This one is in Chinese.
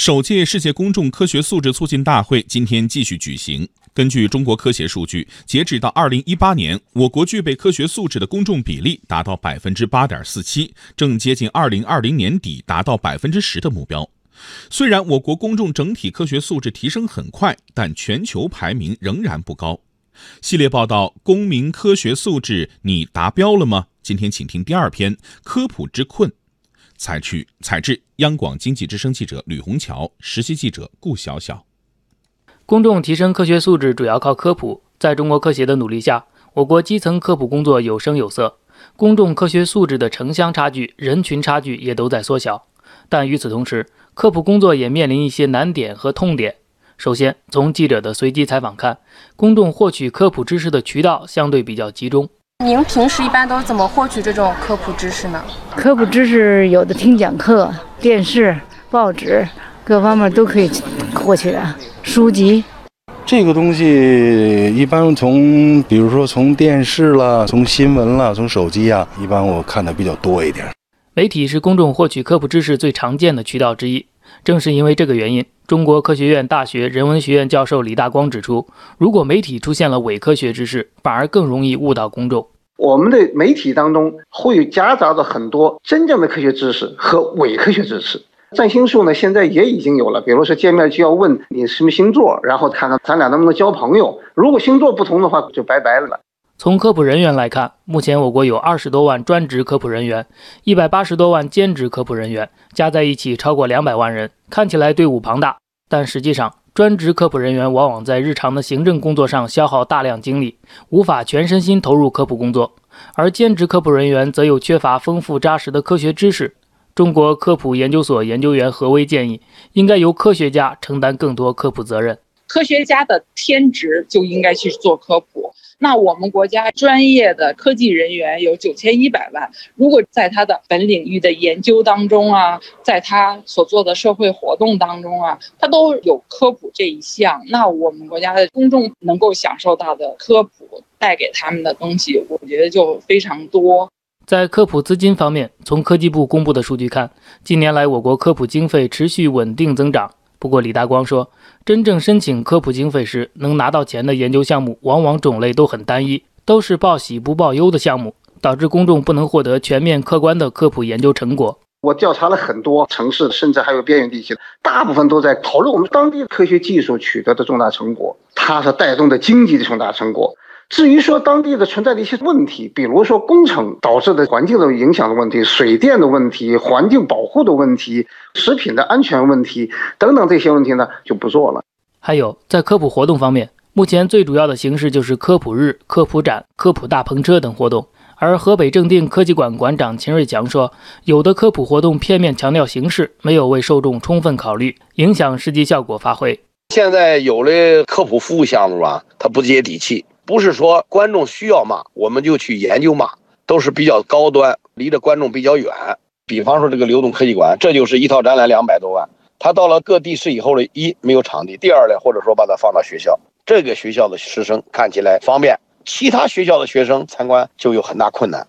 首届世界公众科学素质促进大会今天继续举行。根据中国科协数据，截止到二零一八年，我国具备科学素质的公众比例达到百分之八点四七，正接近二零二零年底达到百分之十的目标。虽然我国公众整体科学素质提升很快，但全球排名仍然不高。系列报道《公民科学素质你达标了吗？》今天请听第二篇《科普之困》。采取采制，央广经济之声记者吕红桥，实习记者顾晓晓。公众提升科学素质主要靠科普。在中国科协的努力下，我国基层科普工作有声有色，公众科学素质的城乡差距、人群差距也都在缩小。但与此同时，科普工作也面临一些难点和痛点。首先，从记者的随机采访看，公众获取科普知识的渠道相对比较集中。您平时一般都怎么获取这种科普知识呢？科普知识有的听讲课、电视、报纸，各方面都可以获取的。书籍，这个东西一般从，比如说从电视啦、从新闻啦、从手机呀，一般我看的比较多一点。媒体是公众获取科普知识最常见的渠道之一。正是因为这个原因，中国科学院大学人文学院教授李大光指出，如果媒体出现了伪科学知识，反而更容易误导公众。我们的媒体当中会夹杂着很多真正的科学知识和伪科学知识。占星术呢，现在也已经有了，比如说见面就要问你什么星座，然后看看咱俩能不能交朋友。如果星座不同的话，就拜拜了。从科普人员来看，目前我国有二十多万专职科普人员，一百八十多万兼职科普人员，加在一起超过两百万人，看起来队伍庞大，但实际上，专职科普人员往往在日常的行政工作上消耗大量精力，无法全身心投入科普工作，而兼职科普人员则又缺乏丰富扎实的科学知识。中国科普研究所研究员何威建议，应该由科学家承担更多科普责任。科学家的天职就应该去做科普。那我们国家专业的科技人员有九千一百万，如果在他的本领域的研究当中啊，在他所做的社会活动当中啊，他都有科普这一项，那我们国家的公众能够享受到的科普带给他们的东西，我觉得就非常多。在科普资金方面，从科技部公布的数据看，近年来我国科普经费持续稳定增长。不过，李大光说，真正申请科普经费时，能拿到钱的研究项目往往种类都很单一，都是报喜不报忧的项目，导致公众不能获得全面客观的科普研究成果。我调查了很多城市，甚至还有边远地区，大部分都在讨论我们当地科学技术取得的重大成果，它是带动的经济的重大成果。至于说当地的存在的一些问题，比如说工程导致的环境的影响的问题、水电的问题、环境保护的问题、食品的安全问题等等这些问题呢，就不做了。还有在科普活动方面，目前最主要的形式就是科普日、科普展、科普大篷车等活动。而河北正定科技馆馆长秦瑞强说，有的科普活动片面强调形式，没有为受众充分考虑，影响实际效果发挥。现在有的科普服务项目啊，它不接地气。不是说观众需要嘛，我们就去研究嘛，都是比较高端，离着观众比较远。比方说这个流动科技馆，这就是一套展览两百多万。他到了各地市以后呢，一没有场地，第二呢，或者说把它放到学校，这个学校的师生看起来方便，其他学校的学生参观就有很大困难。